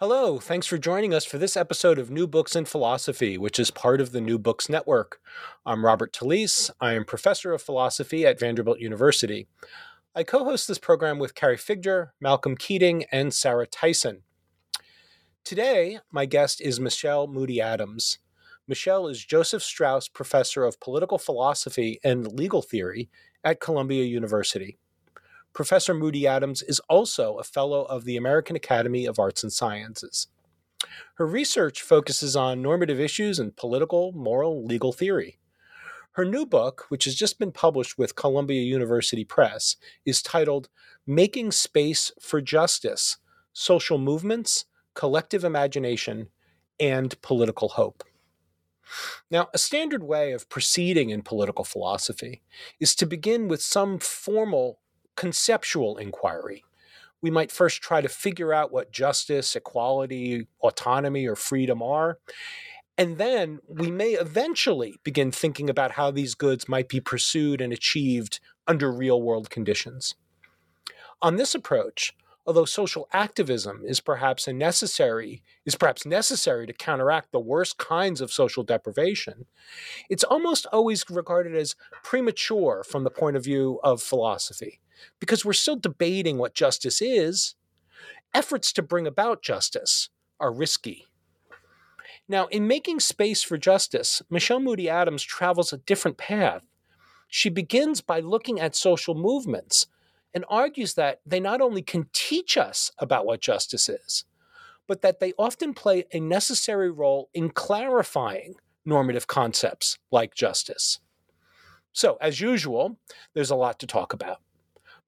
Hello, thanks for joining us for this episode of New Books in Philosophy, which is part of the New Books Network. I'm Robert Talisse. I am professor of philosophy at Vanderbilt University. I co host this program with Carrie Figdor, Malcolm Keating, and Sarah Tyson. Today, my guest is Michele Moody Adams. Michele is Joseph Straus Professor of Political Philosophy and Legal Theory at Columbia University. Professor Moody Adams is also a fellow of the American Academy of Arts and Sciences. Her research focuses on normative issues in political, moral, legal theory. Her new book, which has just been published with Columbia University Press, is titled Making Space for Justice Social Movements, Collective Imagination, and Political Hope. Now, a standard way of proceeding in political philosophy is to begin with some formal conceptual inquiry. We might first try to figure out what justice, equality, autonomy, or freedom are. And then we may eventually begin thinking about how these goods might be pursued and achieved under real world conditions. On this approach, although social activism is perhaps necessary is perhaps necessary to counteract the worst kinds of social deprivation, it's almost always regarded as premature from the point of view of philosophy because we're still debating what justice is, efforts to bring about justice are risky. Now, in making space for justice, Michele Moody Adams travels a different path. She begins by looking at social movements and argues that they not only can teach us about what justice is, but that they often play a necessary role in clarifying normative concepts like justice. So, as usual, there's a lot to talk about.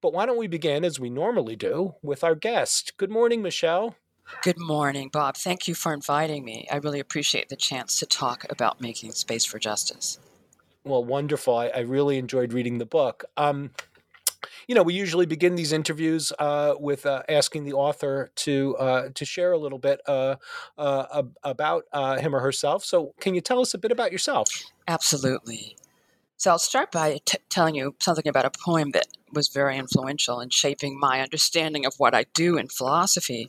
But why don't we begin, as we normally do, with our guest? Good morning, Michele. Good morning, Bob. Thank you for inviting me. I really appreciate the chance to talk about making space for justice. Well, wonderful. I, I really enjoyed reading the book. Um, you know, we usually begin these interviews uh, with uh, asking the author to uh, to share a little bit uh, uh, about uh, him or herself. So, can you tell us a bit about yourself? Absolutely. So I'll start by t- telling you something about a poem that was very influential in shaping my understanding of what I do in philosophy.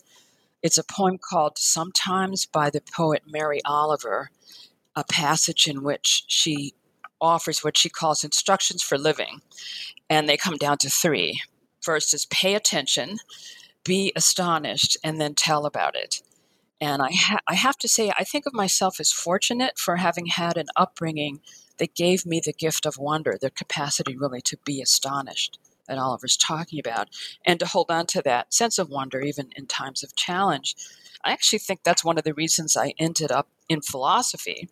It's a poem called Sometimes by the poet Mary Oliver, a passage in which she offers what she calls instructions for living. And they come down to three. First is pay attention, be astonished, and then tell about it. And I, ha- I have to say, I think of myself as fortunate for having had an upbringing that gave me the gift of wonder, the capacity really to be astonished that Oliver's talking about, and to hold on to that sense of wonder even in times of challenge. I actually think that's one of the reasons I ended up in philosophy.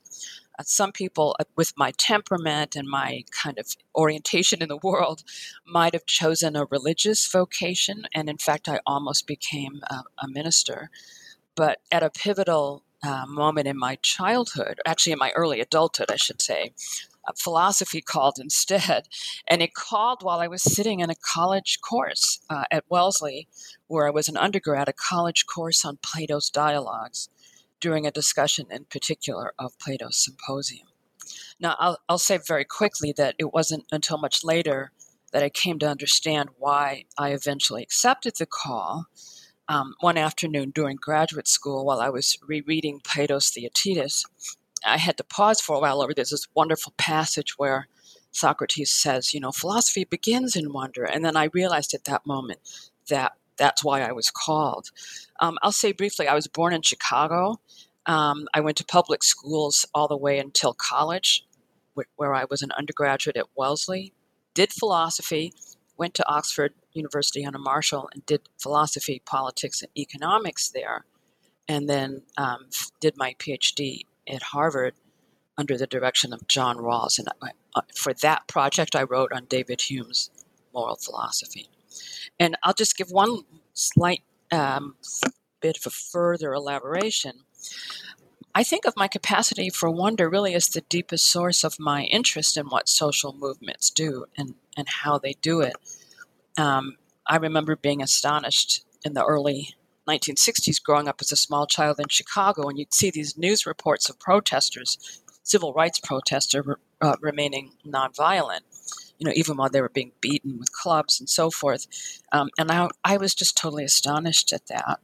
Uh, some people uh, with my temperament and my kind of orientation in the world might have chosen a religious vocation, and in fact, I almost became a, a minister. But at a pivotal uh, moment in my childhood, actually in my early adulthood, I should say, philosophy called instead. And it called while I was sitting in a college course uh, at Wellesley, where I was an undergrad, a college course on Plato's dialogues during a discussion in particular of Plato's Symposium. Now, I'll, I'll say very quickly that it wasn't until much later that I came to understand why I eventually accepted the call um, one afternoon during graduate school while I was rereading Plato's Theaetetus, I had to pause for a while over this, this wonderful passage where Socrates says, you know, philosophy begins in wonder. And then I realized at that moment that that's why I was called. Um, I'll say briefly, I was born in Chicago. Um, I went to public schools all the way until college, wh- where I was an undergraduate at Wellesley, did philosophy, went to Oxford University under Marshall and did philosophy, politics, and economics there, and then um, did my PhD at Harvard under the direction of John Rawls. And I, uh, for that project, I wrote on David Hume's moral philosophy. And I'll just give one slight um, bit of a further elaboration, I think of my capacity for wonder really as the deepest source of my interest in what social movements do and, and how they do it. Um, I remember being astonished in the early 1960s growing up as a small child in Chicago, and you'd see these news reports of protesters, civil rights protesters, uh, remaining nonviolent, you know, even while they were being beaten with clubs and so forth. Um, and I, I was just totally astonished at that.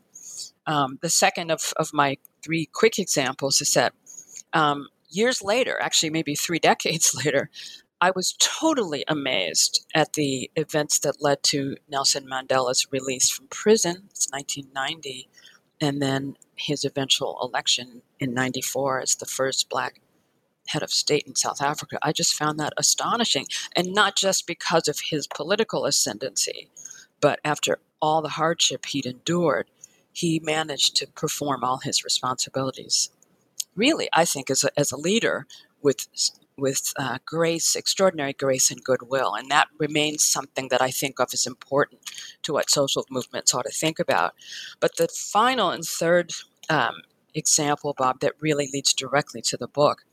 Um, the second of, of my three quick examples is that um, years later, actually maybe three decades later, I was totally amazed at the events that led to Nelson Mandela's release from prison. It's 1990. And then his eventual election in 94 as the first black head of state in South Africa. I just found that astonishing. And not just because of his political ascendancy, but after all the hardship he'd endured, he managed to perform all his responsibilities. Really, I think, as a, as a leader with with uh, grace, extraordinary grace and goodwill. And that remains something that I think of as important to what social movements ought to think about. But the final and third um, example, Bob, that really leads directly to the book.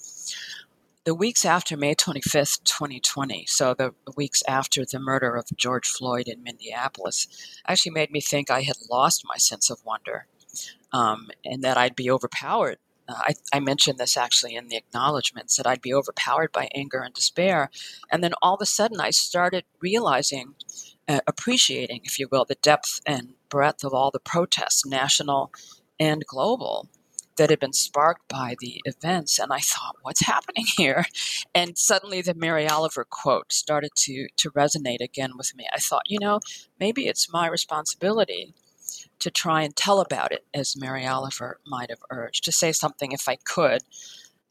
The weeks after May 25th, 2020, so the weeks after the murder of George Floyd in Minneapolis, actually made me think I had lost my sense of wonder um, and that I'd be overpowered uh, I, I, mentioned this actually in the acknowledgments that I'd be overpowered by anger and despair. And then all of a sudden, I started realizing, uh, appreciating, if you will, the depth and breadth of all the protests, national and global, that had been sparked by the events. And I thought, what's happening here? And suddenly the Mary Oliver quote started to, to resonate again with me. I thought, you know, maybe it's my responsibility to try and tell about it, as Mary Oliver might have urged, to say something, if I could,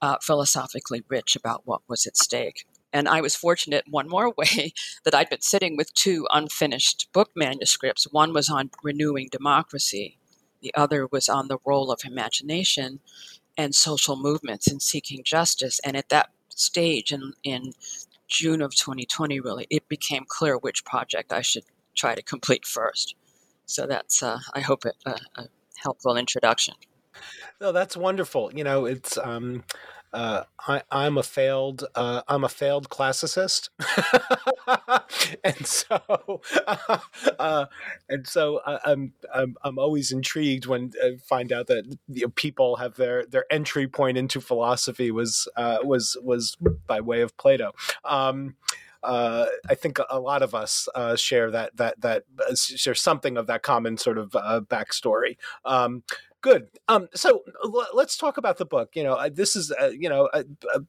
uh, philosophically rich about what was at stake. And I was fortunate one more way that I'd been sitting with two unfinished book manuscripts. One was on renewing democracy, the other was on the role of imagination and social movements in seeking justice. And at that stage in, in June of 2020, really, it became clear which project I should try to complete first. So that's, uh, I hope, a, a, helpful introduction. No, that's wonderful. You know, it's um, uh, I, am a failed uh, I'm a failed classicist, and so uh, uh and so uh, I'm, I'm I'm always intrigued when I uh, find out that you know, people have their their entry point into philosophy was was was by way of Plato. Um, uh, I think a lot of us uh, share that that that uh, share something of that common sort of uh, backstory. Um, good. Um, so l- let's talk about the book. You know, this is you know. A, a,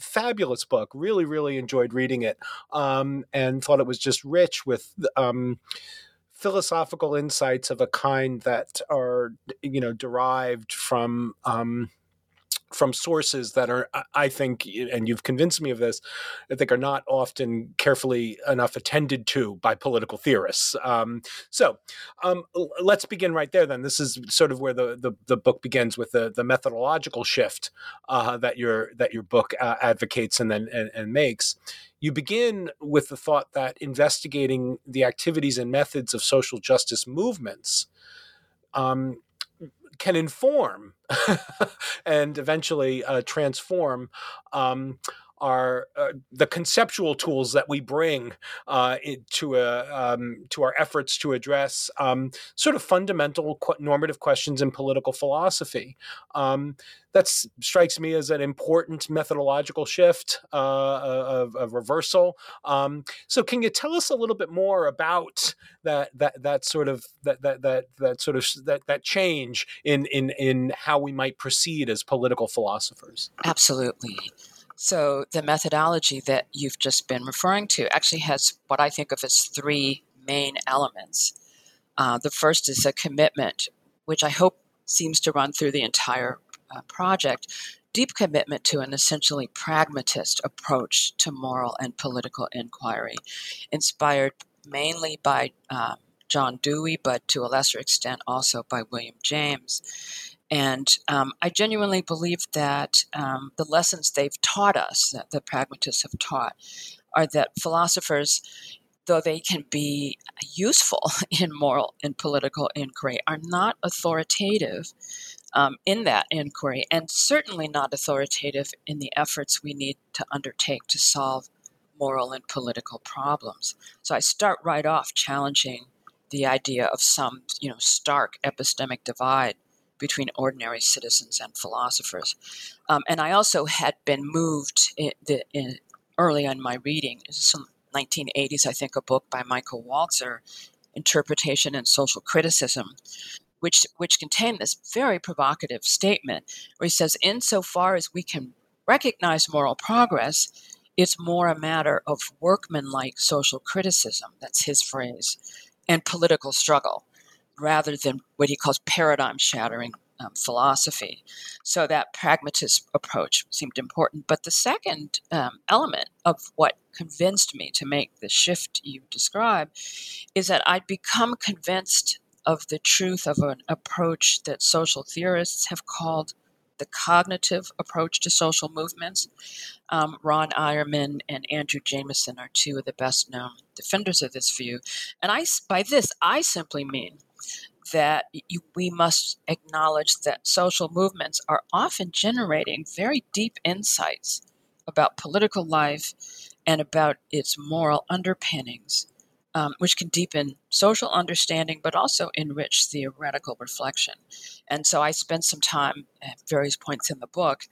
fabulous book really really enjoyed reading it um, and thought it was just rich with um, philosophical insights of a kind that are you know derived from um, from sources that are, I think, and you've convinced me of this, I think are not often carefully enough attended to by political theorists. Um, so um, let's begin right there. Then this is sort of where the the, the book begins with the the methodological shift uh, that your that your book uh, advocates and then and, and makes. You begin with the thought that investigating the activities and methods of social justice movements um, can inform and eventually uh, transform um, our uh, the conceptual tools that we bring uh, to a, um, to our efforts to address um, sort of fundamental qu- normative questions in political philosophy. Um, that strikes me as an important methodological shift, uh, a, a, reversal. Um, so, can you tell us a little bit more about that that that sort of that that that that sort of that that change in in in how we might proceed as political philosophers? Absolutely. So, the methodology that you've just been referring to actually has what I think of as three main elements. Uh, the first is a commitment, which I hope seems to run through the entire uh, project deep commitment to an essentially pragmatist approach to moral and political inquiry, inspired mainly by um, John Dewey, but to a lesser extent also by William James. And um, I genuinely believe that um, the lessons they've taught us, that the pragmatists have taught, are that philosophers though they can be useful in moral and political inquiry, are not authoritative um, in that inquiry, and certainly not authoritative in the efforts we need to undertake to solve moral and political problems. So I start right off challenging the idea of some, you know, stark epistemic divide between ordinary citizens and philosophers. Um, and I also had been moved in the, in, early in my reading, some 1980s, I think, a book by Michael Walzer, Interpretation and Social Criticism, which, which contained this very provocative statement where he says, insofar as we can recognize moral progress, it's more a matter of workmanlike social criticism, that's his phrase, and political struggle rather than what he calls paradigm shattering um, philosophy. So that pragmatist approach seemed important. But the second um, element of what convinced me to make the shift you describe is that I'd become convinced of the truth of an approach that social theorists have called the cognitive approach to social movements. Um, Ron Eyerman and Andrew Jamison are two of the best known defenders of this view. And I, by this, I simply mean that you, we must acknowledge that social movements are often generating very deep insights about political life and about its moral underpinnings um, which can deepen social understanding but also enrich theoretical reflection. And so I spent some time at various points in the book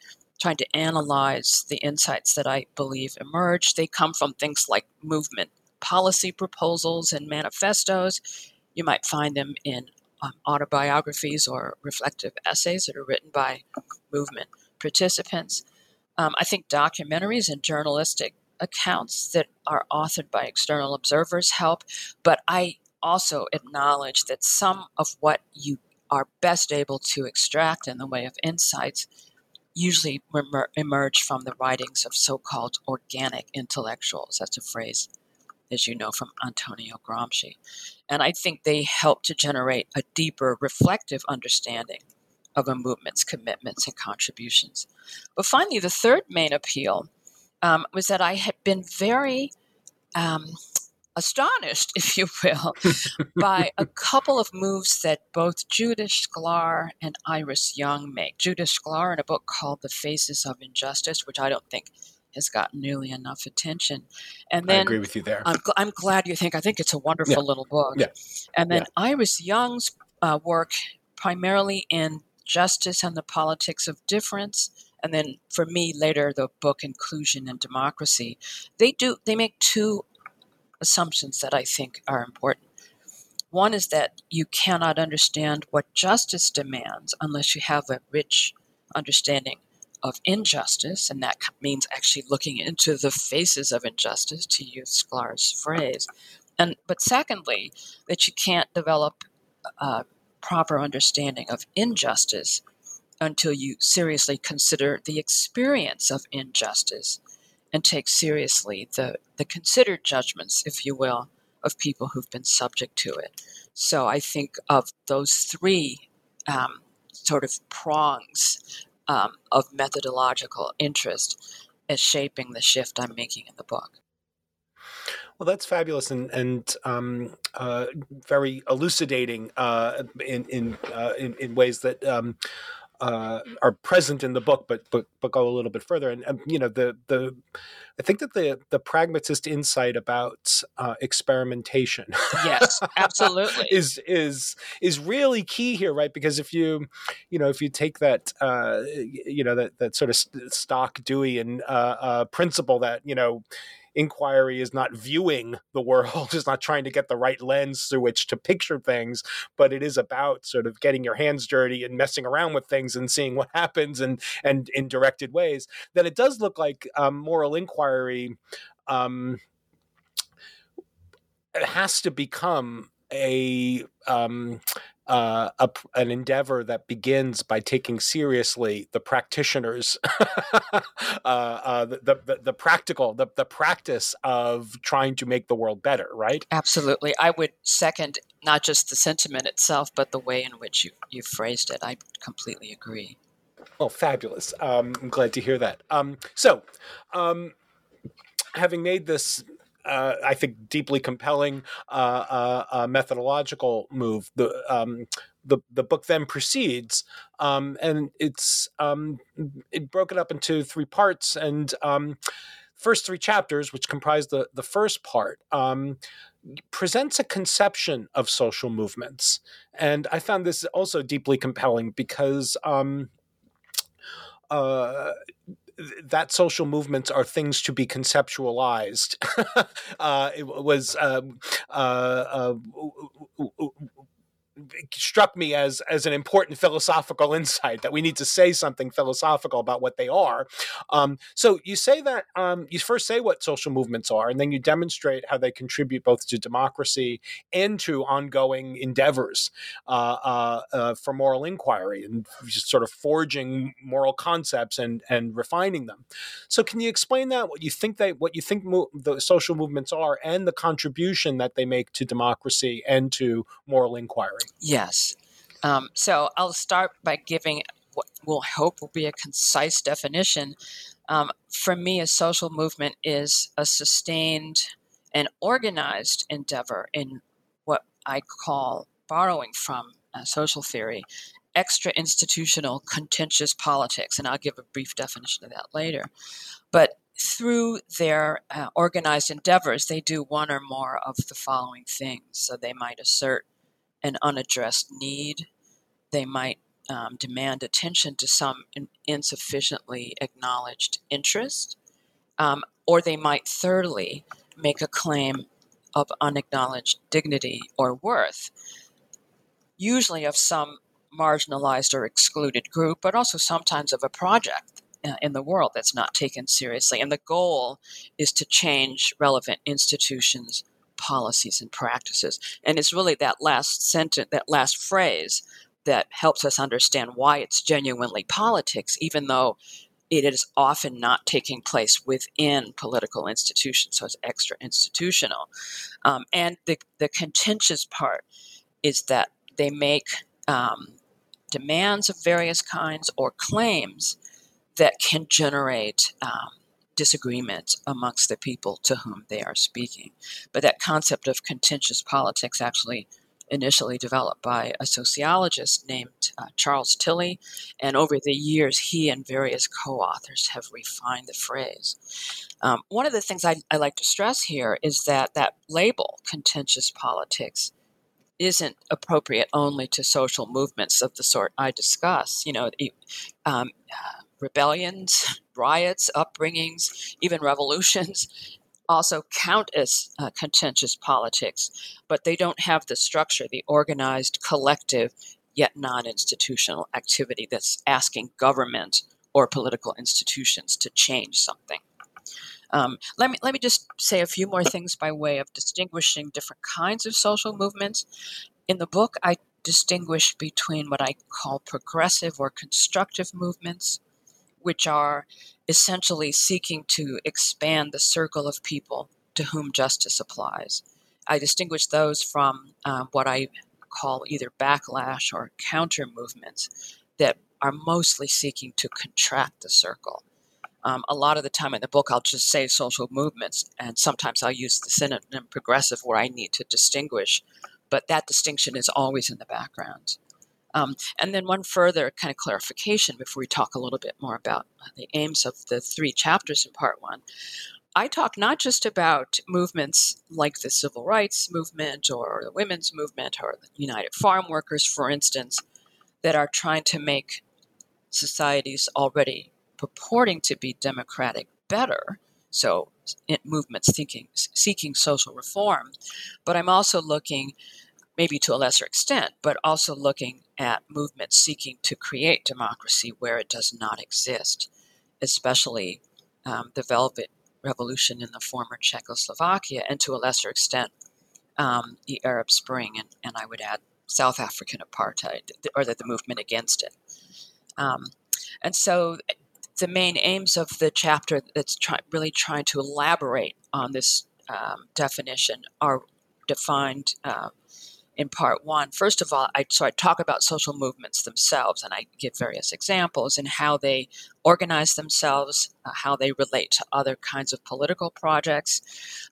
trying to analyze the insights that I believe emerge. They come from things like movement policy proposals and manifestos. You might find them in um, autobiographies or reflective essays that are written by movement participants. Um, I think documentaries and journalistic accounts that are authored by external observers help, but I also acknowledge that some of what you are best able to extract in the way of insights usually emerge from the writings of so called organic intellectuals. That's a phrase, as you know, from Antonio Gramsci. And I think they help to generate a deeper reflective understanding of a movement's commitments and contributions. But finally, the third main appeal um, was that I had been very um, astonished, if you will, by a couple of moves that both Judith Shklar and Iris Young make. Judith Shklar in a book called The Faces of Injustice, which I don't think has gotten nearly enough attention. And then I agree with you there. I'm, gl- I'm glad you think. I think it's a wonderful yeah. little book. Yeah. And then yeah. Iris Young's uh, work, primarily in justice and the politics of difference, and then for me later the book inclusion and democracy they do they make two assumptions that i think are important one is that you cannot understand what justice demands unless you have a rich understanding of injustice, and that means actually looking into the faces of injustice, to use Shklar's phrase. And but secondly, that you can't develop a proper understanding of injustice until you seriously consider the experience of injustice and take seriously the, the considered judgments, if you will, of people who've been subject to it. So I think of those three um, sort of prongs um, of methodological interest as shaping the shift I'm making in the book. Well, that's fabulous and and um, uh, very elucidating uh, in in, uh, in, in ways that um, uh, are present in the book, but but but go a little bit further. And um, you know, the the I think that the the pragmatist insight about uh, experimentation, yes, absolutely, is is is really key here, right? Because if you you know if you take that uh, you know that that sort of stock Deweyan uh, uh, principle that you know inquiry is not viewing the world, is not trying to get the right lens through which to picture things, but it is about sort of getting your hands dirty and messing around with things and seeing what happens and and in directed ways. That it does look like um, moral inquiry um, has to become a um, uh, a, an endeavor that begins by taking seriously the practitioners, uh, uh, the, the, the practical, the, the practice of trying to make the world better, right? Absolutely. I would second not just the sentiment itself, but the way in which you, you phrased it. I completely agree. Oh, fabulous. Um, I'm glad to hear that. Um, so, um, having made this uh, I think, deeply compelling uh, uh, uh methodological move. The um, the the book then proceeds, um, and it's um, it broken up into three parts, and um, first three chapters, which comprise the the first part. Um, presents a conception of social movements and i found this also deeply compelling because um, uh, that social movements are things to be conceptualized. uh, it was um, uh, uh struck me as as an important philosophical insight that we need to say something philosophical about what they are. Um, so you say that um, you first say what social movements are, and then you demonstrate how they contribute both to democracy and to ongoing endeavors uh, uh, uh, for moral inquiry and sort of forging moral concepts and and refining them. So can you explain that? What you think they what you think mo- the social movements are, and the contribution that they make to democracy and to moral inquiry. Yes. Um, so I'll start by giving what we'll hope will be a concise definition. Um, for me, a social movement is a sustained and organized endeavor in what I call borrowing from uh, social theory, extra institutional contentious politics. And I'll give a brief definition of that later. But through their uh, organized endeavors, they do one or more of the following things. So they might assert an unaddressed need. They might um, demand attention to some in, insufficiently acknowledged interest. Um, or they might, thirdly, make a claim of unacknowledged dignity or worth, usually of some marginalized or excluded group, but also sometimes of a project uh, in the world that's not taken seriously. And the goal is to change relevant institutions policies and practices. And it's really that last sentence, that last phrase, that helps us understand why it's genuinely politics, even though it is often not taking place within political institutions, so it's extra institutional. Um, and the, the contentious part is that they make um, demands of various kinds or claims that can generate um, disagreement amongst the people to whom they are speaking. But that concept of contentious politics actually initially developed by a sociologist named uh, Charles Tilly, and over the years, he and various co authors have refined the phrase. Um, one of the things I, I like to stress here is that that label, contentious politics, isn't appropriate only to social movements of the sort I discuss. You know, um, uh, rebellions, riots, upbringings, even revolutions also count as uh, contentious politics, but they don't have the structure, the organized, collective, yet non institutional activity that's asking government or political institutions to change something. Um, let me let me just say a few more things by way of distinguishing different kinds of social movements. In the book, I distinguish between what I call progressive or constructive movements, which are essentially seeking to expand the circle of people to whom justice applies. I distinguish those from uh, what I call either backlash or counter movements that are mostly seeking to contract the circle. Um, a lot of the time in the book, I'll just say social movements, and sometimes I'll use the synonym progressive where I need to distinguish, but that distinction is always in the background. Um, and then one further kind of clarification before we talk a little bit more about the aims of the three chapters in part one. I talk not just about movements like the civil rights movement or the women's movement or the United Farm Workers, for instance, that are trying to make societies already purporting to be democratic better. So, movements seeking, seeking social reform. But I'm also looking maybe to a lesser extent, but also looking at movements seeking to create democracy where it does not exist, especially um, the Velvet Revolution in the former Czechoslovakia, and to a lesser extent, um, the Arab Spring, and, and I would add South African apartheid, or the, the movement against it. Um, and so the main aims of the chapter that's try, really trying to elaborate on this um, definition are defined uh, in part one. First of all, I, so I talk about social movements themselves and I give various examples and how they organize themselves, uh, how they relate to other kinds of political projects.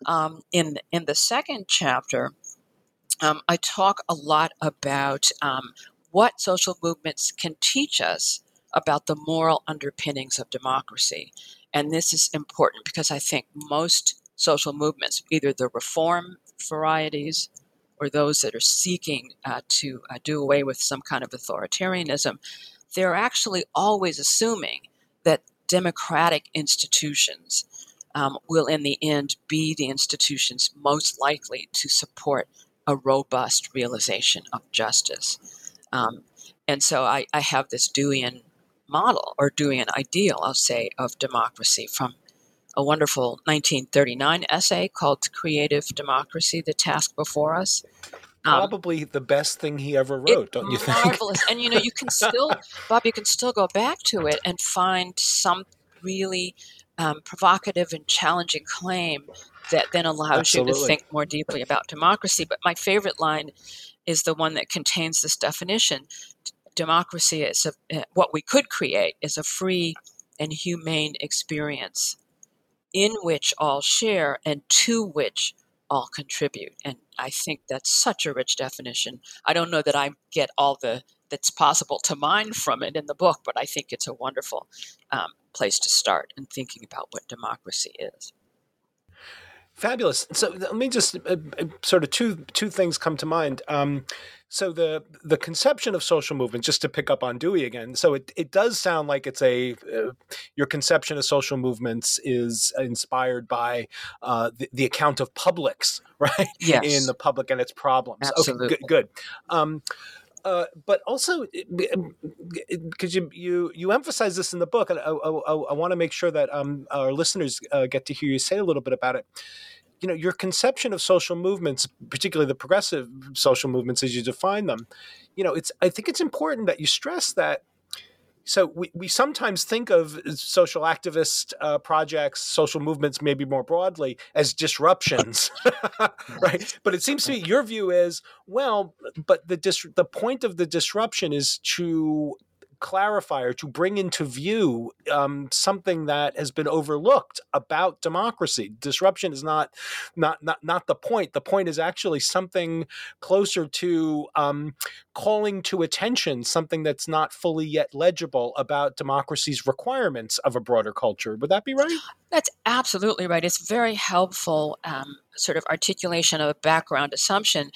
Um, in, in the second chapter, um, I talk a lot about um, what social movements can teach us about the moral underpinnings of democracy. And this is important because I think most social movements, either the reform varieties or those that are seeking uh, to uh, do away with some kind of authoritarianism, they're actually always assuming that democratic institutions um, will, in the end, be the institutions most likely to support a robust realization of justice. Um, and so I, I have this Deweyan model or Deweyan ideal, I'll say, of democracy from a wonderful 1939 essay called Creative Democracy The Task Before Us. Um, Probably the best thing he ever wrote, don't you think? Marvelous. and you know, you can still, Bob, you can still go back to it and find some really um, provocative and challenging claim that then allows Absolutely. you to think more deeply about democracy. But my favorite line is the one that contains this definition democracy is a, eh, what we could create is a free and humane experience in which all share and to which all contribute. And I think that's such a rich definition. I don't know that I get all the that's possible to mine from it in the book, but I think it's a wonderful um, place to start in thinking about what democracy is. Fabulous. So let me just uh, uh, sort of two two things come to mind. Um, so the the conception of social movement, just to pick up on Dewey again. So it, it does sound like it's a uh, your conception of social movements is inspired by uh, the, the, account of publics, right? Yes. In the public and its problems. Absolutely. Okay, good. good. Um, uh, but also because you, you you emphasize this in the book, and I, I, I want to make sure that um, our listeners uh, get to hear you say a little bit about it. You know, your conception of social movements, particularly the progressive social movements as you define them, you know, it's I think it's important that you stress that so we, we sometimes think of social activist uh, projects, social movements, maybe more broadly, as disruptions, right? But it seems to me your view is well, but the dis- the point of the disruption is to clarify or to bring into view um, something that has been overlooked about democracy. Disruption is not not not not the point. The point is actually something closer to um, calling to attention something that's not fully yet legible about democracy's requirements of a broader culture. Would that be right? That's absolutely right. It's very helpful, um, sort of articulation of a background assumption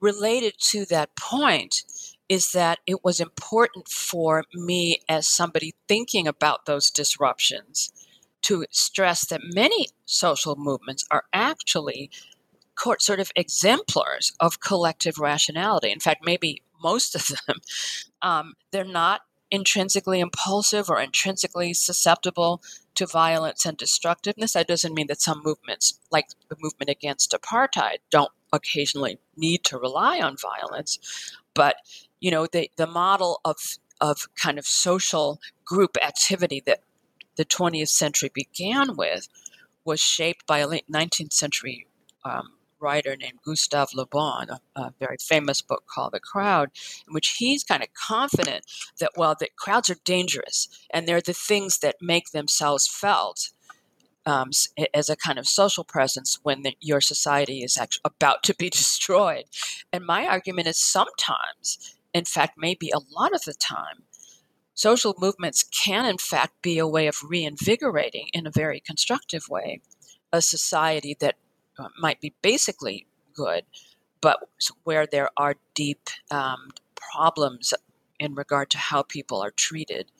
related to that point is that it was important for me as somebody thinking about those disruptions to stress that many social movements are actually sort of exemplars of collective rationality. In fact, maybe most of them, um, they're not intrinsically impulsive or intrinsically susceptible to violence and destructiveness. That doesn't mean that some movements, like the movement against apartheid, don't occasionally need to rely on violence. But you know the the model of of kind of social group activity that the 20th century began with was shaped by a late 19th century um, writer named Gustave Le Bon, a, a, very famous book called The Crowd, in which he's kind of confident that, well, that crowds are dangerous and they're the things that make themselves felt um, as a kind of social presence when the, your society is actually about to be destroyed. And my argument is sometimes in fact, maybe a lot of the time, social movements can, in fact, be a way of reinvigorating in a very constructive way a society that uh, might be basically good, but where there are deep um, problems in regard to how people are treated,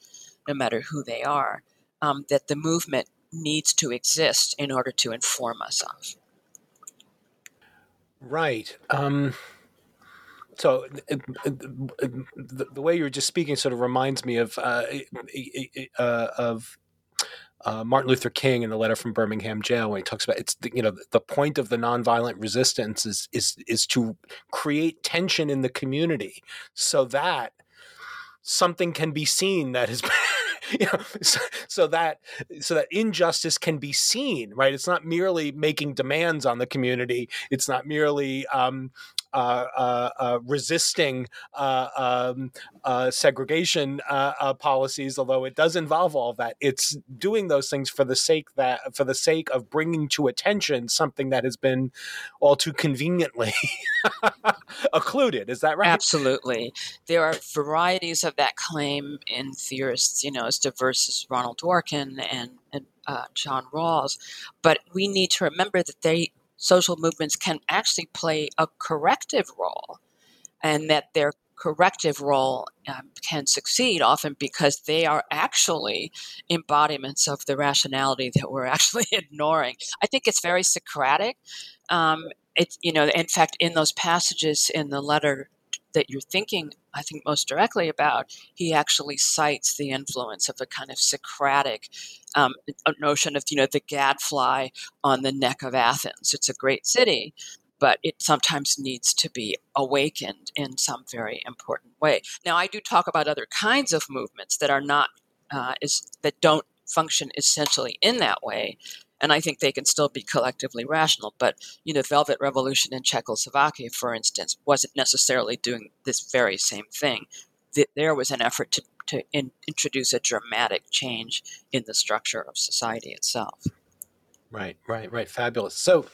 no matter who they are, um, that the movement needs to exist in order to inform us of. Right. Um, so the, the, way you're just speaking sort of reminds me of uh, uh, of uh, Martin Luther King in the letter from Birmingham jail when he talks about it's the, you know the point of the nonviolent resistance is is is to create tension in the community so that something can be seen that has you know, so, so, that so that injustice can be seen right? It's not merely making demands on the community. It's not merely um, Uh, uh, uh, resisting um, segregation policies, although it does involve all that. It's doing those things for the sake that for the sake of bringing to attention something that has been all too conveniently occluded. Is that right? Absolutely. There are varieties of that claim in theorists, you know, as diverse as Ronald Dworkin and, and uh, John Rawls. But we need to remember that they social movements can actually play a corrective role, and that their corrective role um, can succeed often because they are actually embodiments of the rationality that we're actually ignoring. I think it's very Socratic. Um, it's you know, in fact, in those passages in the letter that you're thinking, I think, most directly about, he actually cites the influence of a kind of Socratic um, notion of, you know, the gadfly on the neck of Athens. It's a great city, but it sometimes needs to be awakened in some very important way. Now, I do talk about other kinds of movements that are not, uh, is, that don't function essentially in that way and I think they can still be collectively rational. But you know, Velvet Revolution in Czechoslovakia, for instance, wasn't necessarily doing this very same thing. There was an effort to to in, introduce a dramatic change in the structure of society itself. Right, right, right. Fabulous. So,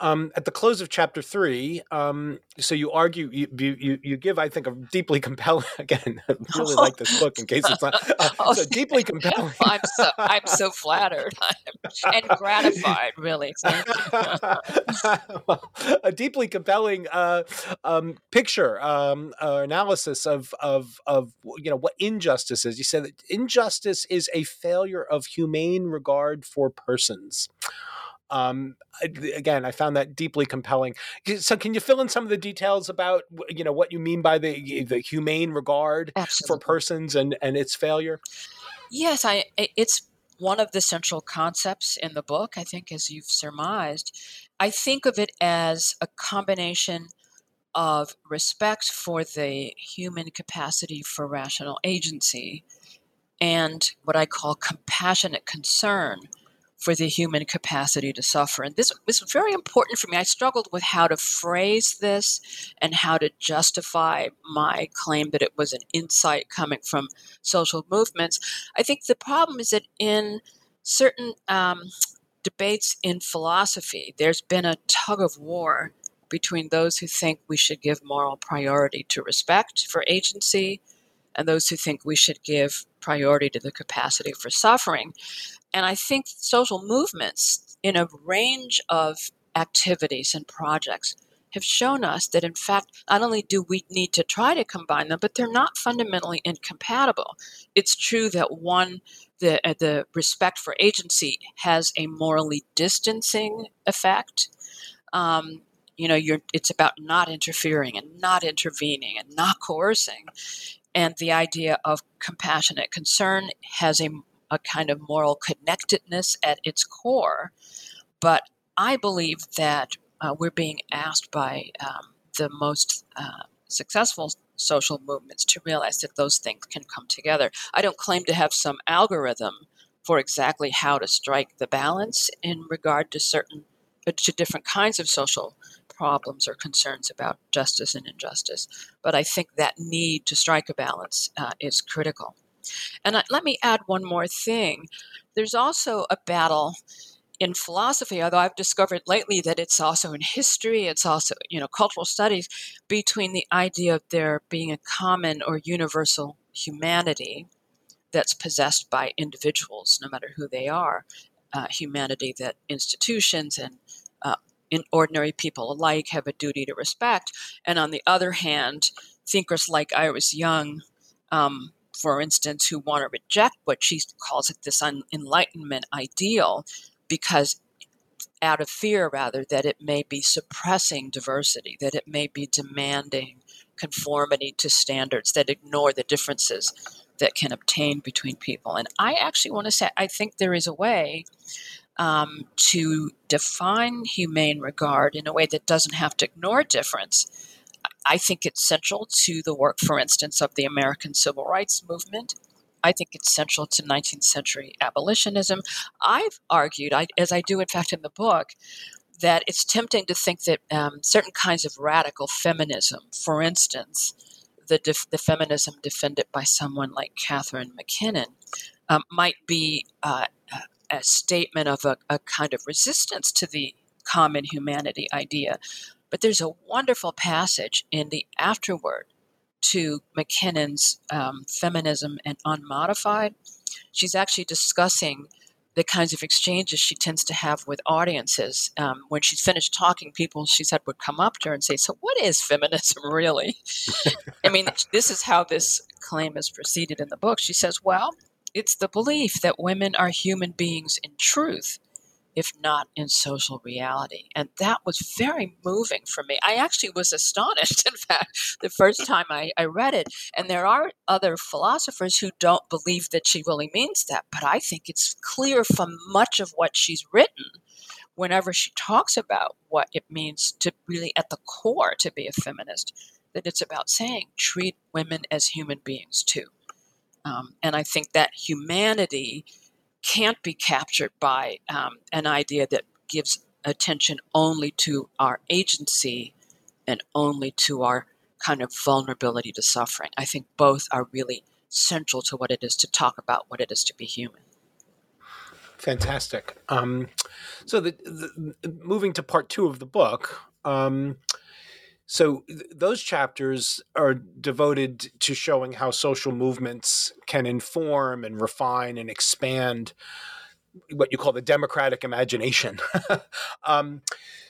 um, at the close of chapter three, um, so you argue, you, you, you give, I think, a deeply compelling. Again, I really like this book. In case it's not uh, oh, so deeply compelling. I'm so I'm so flattered and gratified, really. well, a deeply compelling uh, um, picture um, uh, analysis of of of you know what injustice is. You said that injustice is a failure of humane regard for persons. Um, again, I found that deeply compelling. So, can you fill in some of the details about you know what you mean by the the humane regard Absolutely. for persons and and its failure? Yes, I. It's one of the central concepts in the book. I think, as you've surmised, I think of it as a combination of respect for the human capacity for rational agency and what I call compassionate concern for the human capacity to suffer. And this was very important for me. I struggled with how to phrase this and how to justify my claim that it was an insight coming from social movements. I think the problem is that in certain um, debates in philosophy, there's been a tug of war between those who think we should give moral priority to respect for agency and those who think we should give priority to the capacity for suffering. And I think social movements in a range of activities and projects have shown us that, in fact, not only do we need to try to combine them, but they're not fundamentally incompatible. It's true that one, the, uh, the respect for agency, has a morally distancing effect. Um, you know, it's about not interfering and not intervening and not coercing. And the idea of compassionate concern has a a kind of moral connectedness at its core. But I believe that uh, we're being asked by um, the most uh, successful social movements to realize that those things can come together. I don't claim to have some algorithm for exactly how to strike the balance in regard to certain uh, to different kinds of social problems or concerns about justice and injustice, but I think that need to strike a balance uh, is critical. And I, let me add one more thing. There's also a battle in philosophy, although I've discovered lately that it's also in history, it's also, you know, cultural studies, between the idea of there being a common or universal humanity that's possessed by individuals, no matter who they are, uh, humanity that institutions and uh, in ordinary people alike have a duty to respect. And on the other hand, thinkers like Iris Young um, for instance, who want to reject what she calls it this enlightenment ideal because out of fear rather that it may be suppressing diversity, that it may be demanding conformity to standards that ignore the differences that can obtain between people. And I actually want to say I think there is a way um, to define humane regard in a way that doesn't have to ignore difference I think it's central to the work, for instance, of the American Civil Rights Movement. I think it's central to 19th century abolitionism. I've argued, I, as I do in fact in the book, that it's tempting to think that um, certain kinds of radical feminism, for instance, the, def- the feminism defended by someone like Catharine MacKinnon, um, might be uh, a statement of a, a kind of resistance to the common humanity idea. But there's a wonderful passage in the afterword to MacKinnon's um, Feminism and Unmodified. She's actually discussing the kinds of exchanges she tends to have with audiences. Um, when she's finished talking, people she said would come up to her and say, "So, what is feminism really?" I mean, this is how this claim is proceeded in the book. She says, "Well, it's the belief that women are human beings in truth." If not in social reality. And that was very moving for me. I actually was astonished, in fact, the first time I, I read it. And there are other philosophers who don't believe that she really means that, but I think it's clear from much of what she's written whenever she talks about what it means to really, at the core, to be a feminist, that it's about saying treat women as human beings too. Um, and I think that humanity can't be captured by um, an idea that gives attention only to our agency and only to our kind of vulnerability to suffering. I think both are really central to what it is to talk about what it is to be human. Fantastic. Um, so, the, the, moving to part two of the book, um, so th- those chapters are devoted to showing how social movements can inform and refine and expand what you call the democratic imagination. um,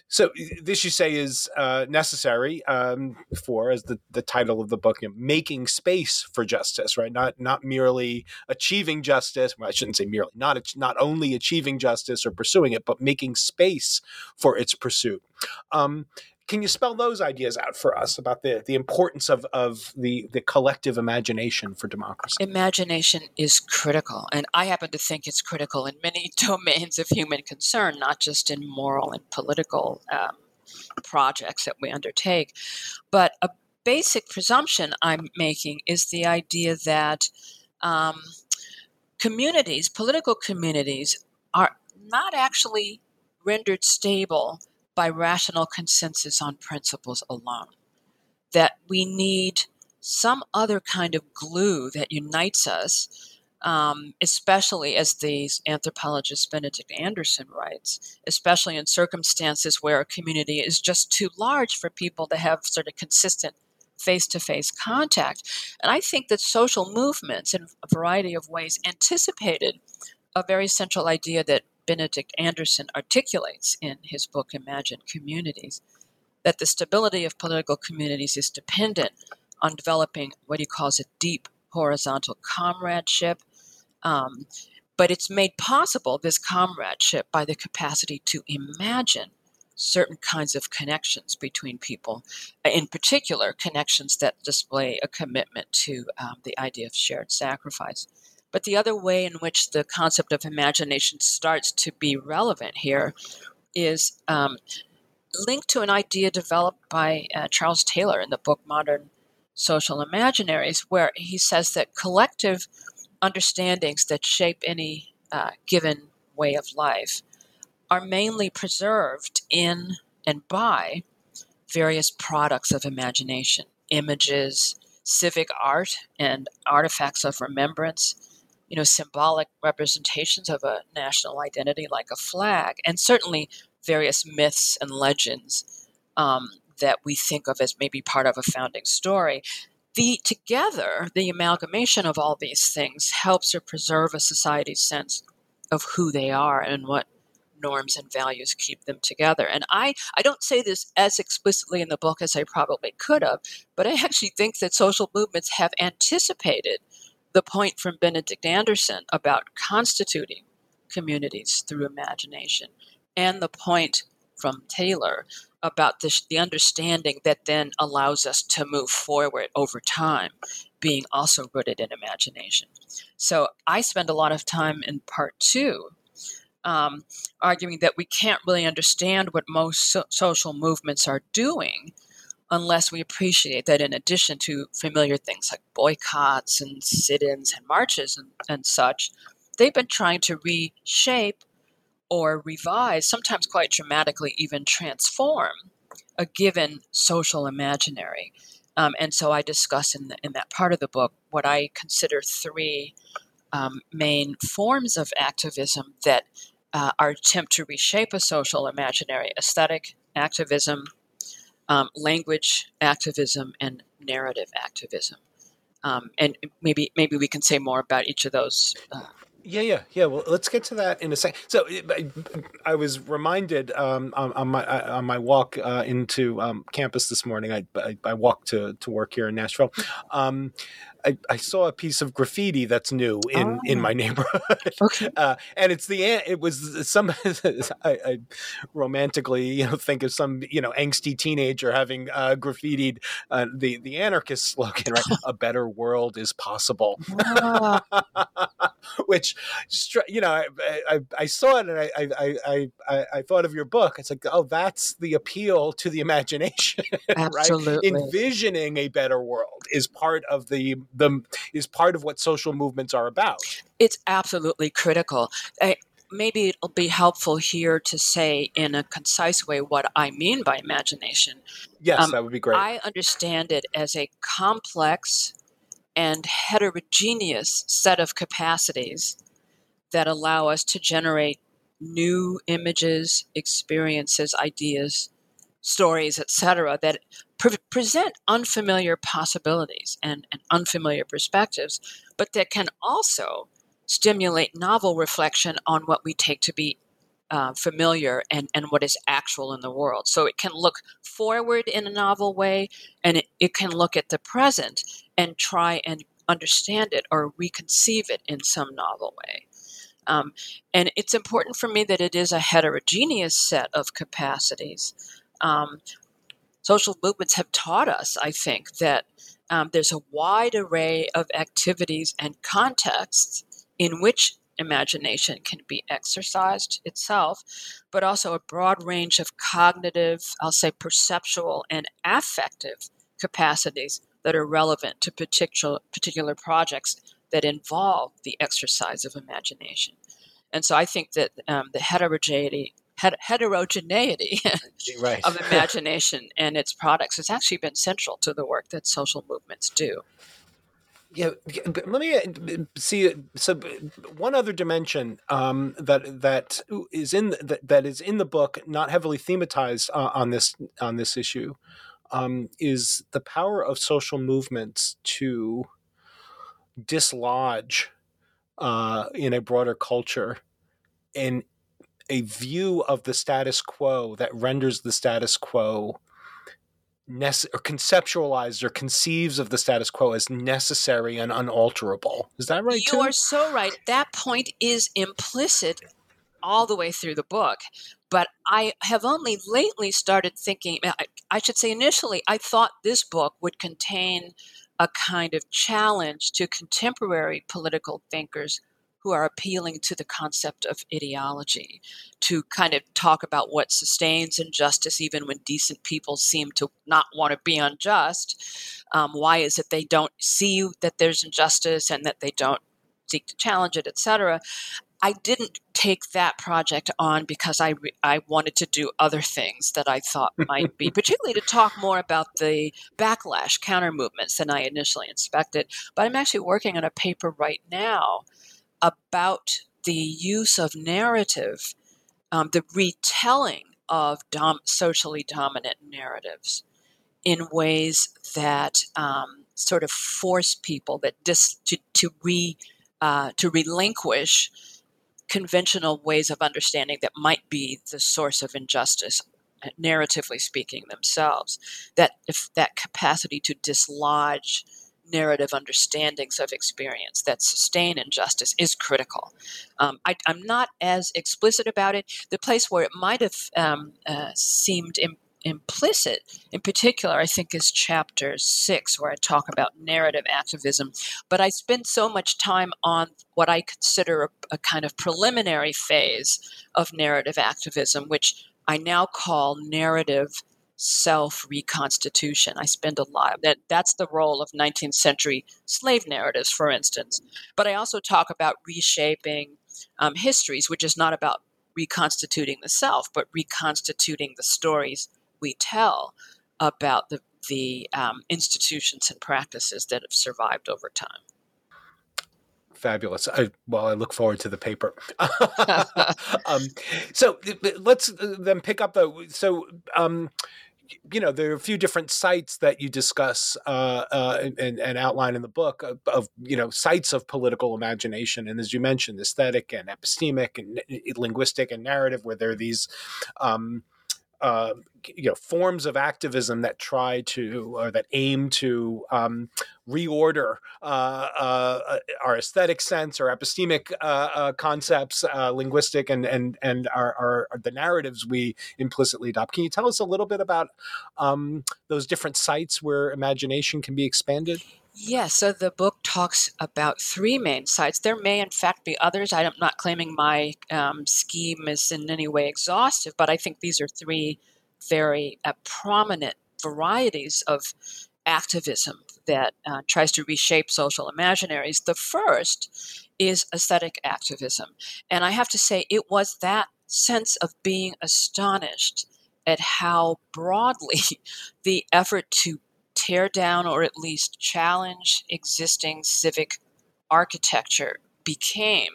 so this you say is uh, necessary um, for, as the, the title of the book, you know, making space for justice, right? Not not merely achieving justice. Well, I shouldn't say merely. Not not only achieving justice or pursuing it, but making space for its pursuit. Um, can you spell those ideas out for us about the, the importance of, of the, the collective imagination for democracy? Imagination is critical. And I happen to think it's critical in many domains of human concern, not just in moral and political um, projects that we undertake. But a basic presumption I'm making is the idea that um, communities, political communities, are not actually rendered stable by rational consensus on principles alone. That we need some other kind of glue that unites us, um, especially as the anthropologist Benedict Anderson writes, especially in circumstances where a community is just too large for people to have sort of consistent face to face contact. And I think that social movements in a variety of ways anticipated a very central idea that Benedict Anderson articulates in his book Imagined Communities that the stability of political communities is dependent on developing what he calls a deep horizontal comradeship. Um, but it's made possible, this comradeship, by the capacity to imagine certain kinds of connections between people, in particular, connections that display a commitment to um, the idea of shared sacrifice. But the other way in which the concept of imagination starts to be relevant here is um, linked to an idea developed by uh, Charles Taylor in the book Modern Social Imaginaries, where he says that collective understandings that shape any uh, given way of life are mainly preserved in and by various products of imagination, images, civic art, and artifacts of remembrance, you know, symbolic representations of a national identity like a flag, and certainly various myths and legends um, that we think of as maybe part of a founding story. The together, the amalgamation of all these things helps to preserve a society's sense of who they are and what norms and values keep them together. And I, I don't say this as explicitly in the book as I probably could have, but I actually think that social movements have anticipated the point from Benedict Anderson about constituting communities through imagination, and the point from Taylor about the, the understanding that then allows us to move forward over time, being also rooted in imagination. So I spend a lot of time in part two um, arguing that we can't really understand what most so- social movements are doing unless we appreciate that in addition to familiar things like boycotts and sit ins and marches and, and such, they've been trying to reshape or revise, sometimes quite dramatically, even transform a given social imaginary. Um, and so I discuss in, the, in that part of the book what I consider three um, main forms of activism that uh, are attempt to reshape a social imaginary aesthetic activism, um, language activism, and narrative activism. Um, and maybe maybe we can say more about each of those uh, yeah, yeah, yeah. Well, let's get to that in a second. So, I, was reminded um, on, on, my on my walk uh, into um, campus this morning. I, I, I, walked to to work here in Nashville. Um, I, I, saw a piece of graffiti that's new in, oh. in my oh. neighborhood, okay. uh, and it's the it was some I, I, romantically you know think of some you know angsty teenager having uh, graffitied uh, the the anarchist slogan right a better world is possible, which you know, I, I, I saw it and I, I, I, I, thought of your book. It's like, oh, that's the appeal to the imagination, right? Envisioning a better world is part of the the is part of what social movements are about. It's absolutely critical. I, maybe it'll be helpful here to say in a concise way what I mean by imagination. Yes, um, that would be great. I understand it as a complex and heterogeneous set of capacities that allow us to generate new images, experiences, ideas, stories, etc., that pre- present unfamiliar possibilities and, and unfamiliar perspectives, but that can also stimulate novel reflection on what we take to be uh, familiar and, and what is actual in the world. So it can look forward in a novel way, and it, it can look at the present and try and understand it or reconceive it in some novel way. Um, and it's important for me that it is a heterogeneous set of capacities. Um, social movements have taught us, I think, that um, there's a wide array of activities and contexts in which imagination can be exercised itself, but also a broad range of cognitive, I'll say perceptual and affective capacities that are relevant to particular, particular projects that involve the exercise of imagination. And so I think that um, the heterogeneity heterogeneity right. of imagination and its products has actually been central to the work that social movements do. Yeah, let me uh, see. So, one other dimension um, that that is in that, that is in the book, not heavily thematized uh, on this on this issue, um, is the power of social movements to dislodge uh, in a broader culture and a view of the status quo that renders the status quo nece- or conceptualized or conceives of the status quo as necessary and unalterable. Is that right? You too? are so right. That point is implicit all the way through the book. But I have only lately started thinking, I, I should say initially, I thought this book would contain a kind of challenge to contemporary political thinkers who are appealing to the concept of ideology to kind of talk about what sustains injustice even when decent people seem to not want to be unjust um, why is it they don't see that there's injustice and that they don't seek to challenge it etc I didn't take that project on because I re- I wanted to do other things that I thought might be, particularly to talk more about the backlash counter movements than I initially expected. But I'm actually working on a paper right now about the use of narrative, um, the retelling of dom- socially dominant narratives in ways that um, sort of force people that dis- to, to re uh, to relinquish conventional ways of understanding that might be the source of injustice narratively speaking themselves. That if that capacity to dislodge narrative understandings of experience that sustain injustice is critical. Um, I, am not as explicit about it. The place where it might have um, uh, seemed Im- implicit, in particular, I think, is chapter six, where I talk about narrative activism. But I spend so much time on what I consider a, a kind of preliminary phase of narrative activism, which I now call narrative self reconstitution. I spend a lot of that that's the role of 19th century slave narratives, for instance. But I also talk about reshaping um, histories, which is not about reconstituting the self, but reconstituting the stories we tell about the the um, institutions and practices that have survived over time. Fabulous. I, well, I look forward to the paper. um, so let's uh, then pick up the so. Um, you know there are a few different sites that you discuss uh, uh, and, and, outline in the book of, of, you know sites of political imagination. And as you mentioned aesthetic and epistemic and linguistic and narrative where there are these um, uh, you know forms of activism that try to or that aim to um, reorder uh, uh, our aesthetic sense or epistemic uh, uh, concepts, uh, linguistic and and and our, our, the narratives we implicitly adopt. Can you tell us a little bit about um, those different sites where imagination can be expanded? Yes, so the book talks about three main sites. There may, in fact, be others. I'm not claiming my um, scheme is in any way exhaustive, but I think these are three very uh, prominent varieties of activism that uh, tries to reshape social imaginaries. The first is aesthetic activism. And I have to say, it was that sense of being astonished at how broadly the effort to tear down or at least challenge existing civic architecture became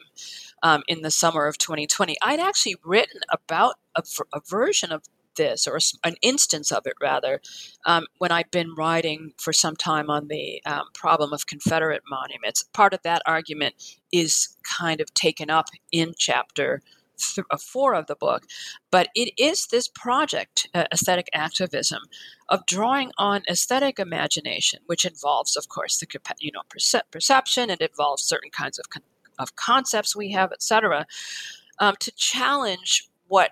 um, in the summer of 2020. I'd actually written about a, a version of this, or an instance of it rather, um, when I'd been writing for some time on the um, problem of Confederate monuments. Part of that argument is kind of taken up in chapter th- four of the book, but it is this project, uh, aesthetic activism, of drawing on aesthetic imagination, which involves, of course, the you know perce- perception. It involves certain kinds of con- of concepts we have, etc., um, to challenge what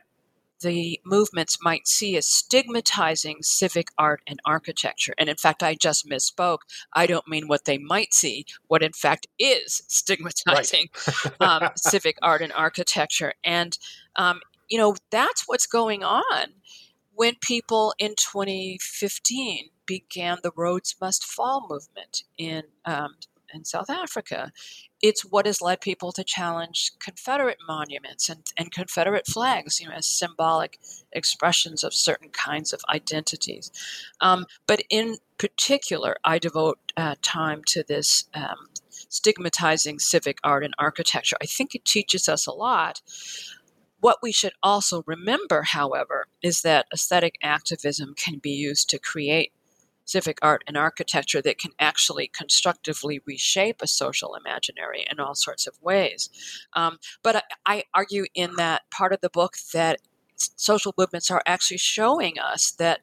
the movements might see as stigmatizing civic art and architecture. And in fact, I just misspoke. I don't mean what they might see, what in fact is stigmatizing right. um, civic art and architecture. And, um, you know, that's what's going on when people in 2015 began the Rhodes Must Fall movement in um, in South Africa. It's what has led people to challenge Confederate monuments and, and Confederate flags, you know, as symbolic expressions of certain kinds of identities. Um, but in particular, I devote uh, time to this um, stigmatizing civic art and architecture. I think it teaches us a lot. What we should also remember, however, is that aesthetic activism can be used to create civic art and architecture that can actually constructively reshape a social imaginary in all sorts of ways. Um, but I, I argue in that part of the book that social movements are actually showing us that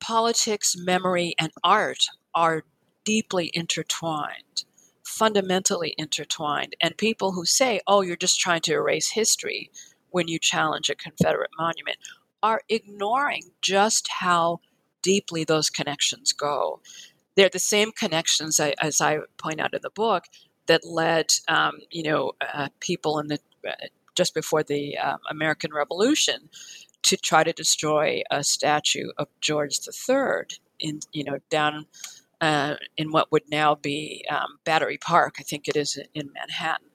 politics, memory, and art are deeply intertwined, fundamentally intertwined. And people who say, oh, you're just trying to erase history when you challenge a Confederate monument are ignoring just how deeply those connections go. They're the same connections, as I point out in the book, that led, um, you know, uh, people in the uh, just before the um, American Revolution to try to destroy a statue of George III in, you know, down uh, in what would now be um, Battery Park. I think it is in Manhattan.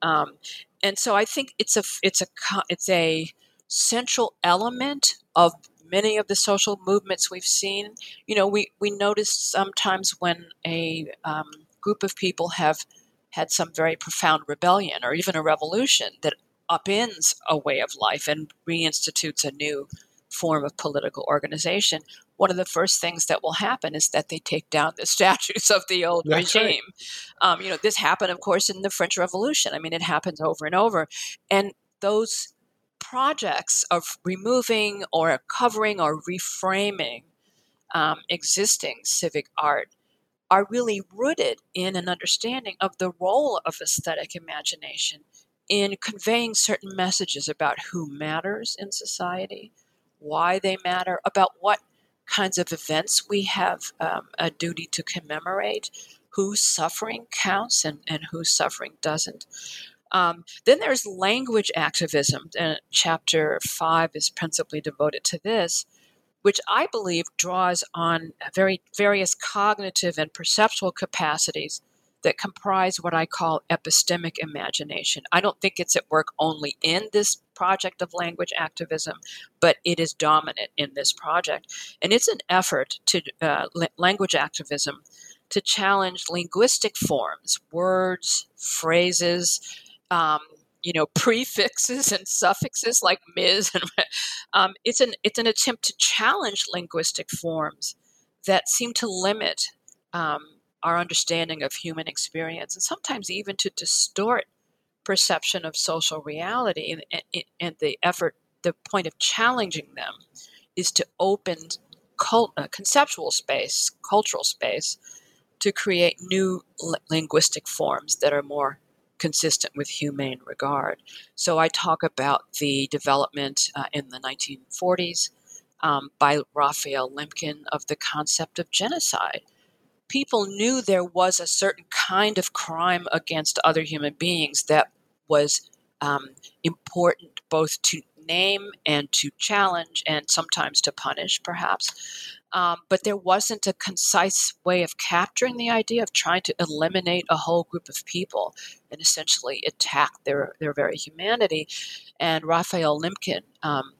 Um, and so I think it's a it's a it's a central element of many of the social movements we've seen, you know, we, we notice sometimes when a um, group of people have had some very profound rebellion or even a revolution that upends a way of life and reinstitutes a new form of political organization, one of the first things that will happen is that they take down the statues of the old That's regime. Right. Um, you know, this happened, of course, in the French Revolution. I mean, it happens over and over. And those projects of removing or covering or reframing um, existing civic art are really rooted in an understanding of the role of aesthetic imagination in conveying certain messages about who matters in society, why they matter, about what kinds of events we have um, a duty to commemorate, whose suffering counts and, and whose suffering doesn't. Um, then there's language activism, and chapter five is principally devoted to this, which I believe draws on very various cognitive and perceptual capacities that comprise what I call epistemic imagination. I don't think it's at work only in this project of language activism, but it is dominant in this project. And it's an effort to uh, language activism to challenge linguistic forms, words, phrases, um, you know, prefixes and suffixes like Ms. And um, it's an it's an attempt to challenge linguistic forms that seem to limit um, our understanding of human experience and sometimes even to distort perception of social reality. And, and, and the effort, the point of challenging them is to open cult, uh, conceptual space, cultural space, to create new linguistic forms that are more consistent with humane regard. So I talk about the development uh, in the 1940s um, by Raphael Lemkin of the concept of genocide. People knew there was a certain kind of crime against other human beings that was um, important both to name and to challenge and sometimes to punish, perhaps. Um, but there wasn't a concise way of capturing the idea of trying to eliminate a whole group of people and essentially attack their, their very humanity. And Raphael Lemkin um,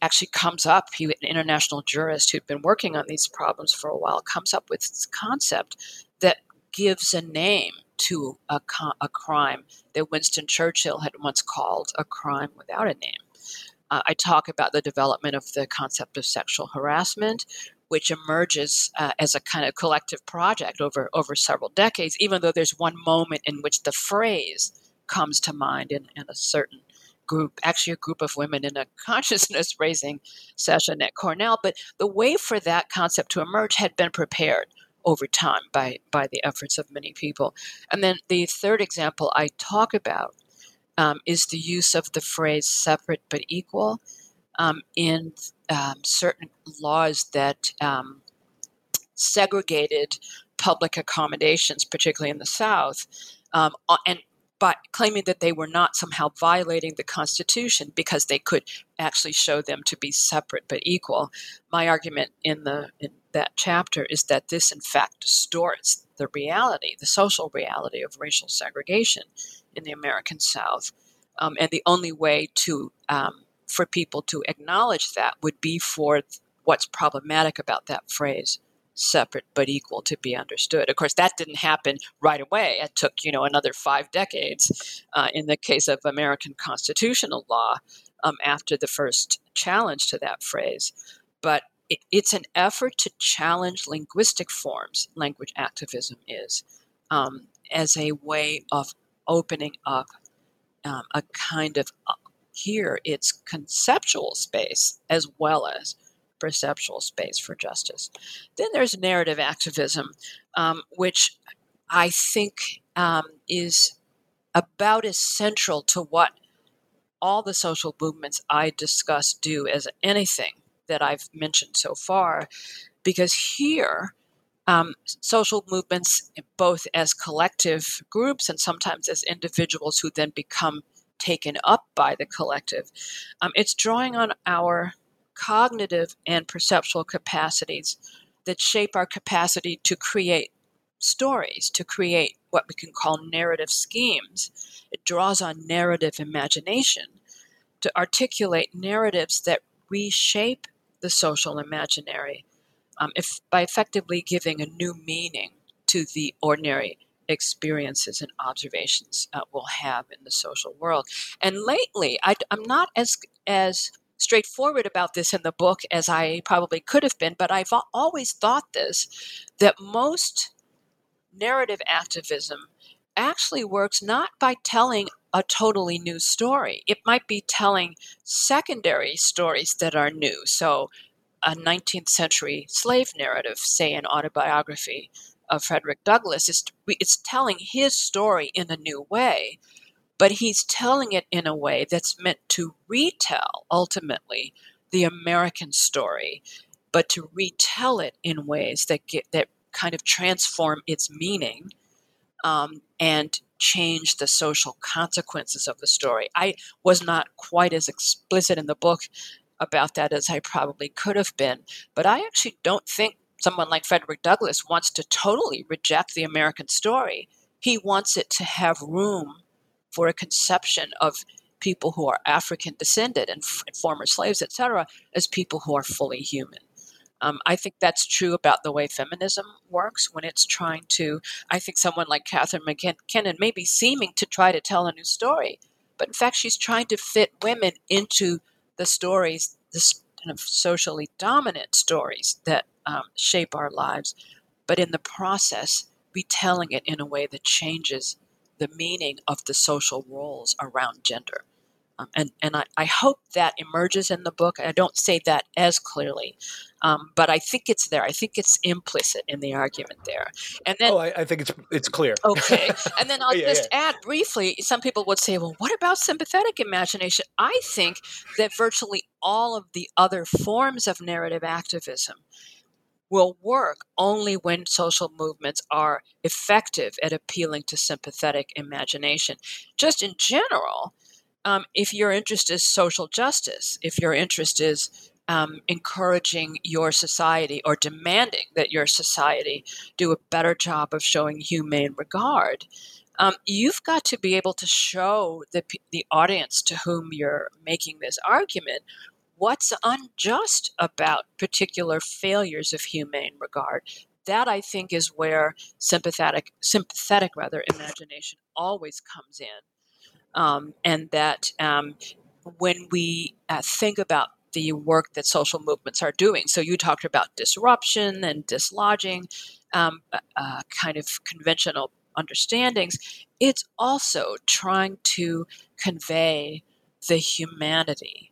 actually comes up, he, an international jurist who'd been working on these problems for a while, comes up with this concept that gives a name to a, a crime that Winston Churchill had once called a crime without a name. Uh, I talk about the development of the concept of sexual harassment, which emerges uh, as a kind of collective project over, over several decades, even though there's one moment in which the phrase comes to mind in, in a certain group, actually a group of women in a consciousness raising session at Cornell. But the way for that concept to emerge had been prepared over time by, by the efforts of many people. And then the third example I talk about um, is the use of the phrase separate but equal um, in um, certain laws that um, segregated public accommodations, particularly in the South, um, and by claiming that they were not somehow violating the Constitution because they could actually show them to be separate but equal. My argument in the in that chapter is that this, in fact, distorts the reality, the social reality of racial segregation in the American South. Um, and the only way to um, for people to acknowledge that would be for what's problematic about that phrase separate but equal to be understood. Of course, that didn't happen right away. It took, you know, another five decades uh, in the case of American constitutional law um, after the first challenge to that phrase. But it, it's an effort to challenge linguistic forms, language activism is, um, as a way of opening up um, a kind of uh, here it's conceptual space as well as perceptual space for justice. Then there's narrative activism, um, which I think um, is about as central to what all the social movements I discuss do as anything that I've mentioned so far, because here um, social movements, both as collective groups and sometimes as individuals who then become taken up by the collective, um, it's drawing on our cognitive and perceptual capacities that shape our capacity to create stories, to create what we can call narrative schemes. It draws on narrative imagination to articulate narratives that reshape the social imaginary um, if, by effectively giving a new meaning to the ordinary experiences and observations uh, we'll have in the social world. And lately, I, am not as as straightforward about this in the book as I probably could have been, but I've always thought this that most narrative activism actually works not by telling a totally new story. It might be telling secondary stories that are new. So, a 19th century slave narrative, say an autobiography of Frederick Douglass, is it's telling his story in a new way, but he's telling it in a way that's meant to retell ultimately the American story, but to retell it in ways that get that kind of transform its meaning um, and change the social consequences of the story. I was not quite as explicit in the book about that as I probably could have been, but I actually don't think someone like Frederick Douglass wants to totally reject the American story. he wants it to have room for a conception of people who are African descended and, f- former slaves, etc., as people who are fully human. Um, I think that's true about the way feminism works when it's trying to. I think someone like Catharine MacKinnon may be seeming to try to tell a new story, but in fact, she's trying to fit women into the stories, this kind of socially dominant stories that um, shape our lives, but in the process, retelling it in a way that changes the meaning of the social roles around gender. Um, and and I, I hope that emerges in the book. I don't say that as clearly, um, but I think it's there. I think it's implicit in the argument there. And then, oh, I, I think it's it's clear. Okay, and then I'll yeah, just yeah. add briefly. Some people would say, "Well, what about sympathetic imagination?" I think that virtually all of the other forms of narrative activism will work only when social movements are effective at appealing to sympathetic imagination. Just in general, um, if your interest is social justice, if your interest is um, encouraging your society or demanding that your society do a better job of showing humane regard, um, you've got to be able to show the, the audience to whom you're making this argument what's unjust about particular failures of humane regard. That I think is where sympathetic, sympathetic rather, imagination always comes in um, and that um, when we uh, think about the work that social movements are doing, so you talked about disruption and dislodging um, uh, uh kind of conventional understandings, it's also trying to convey the humanity.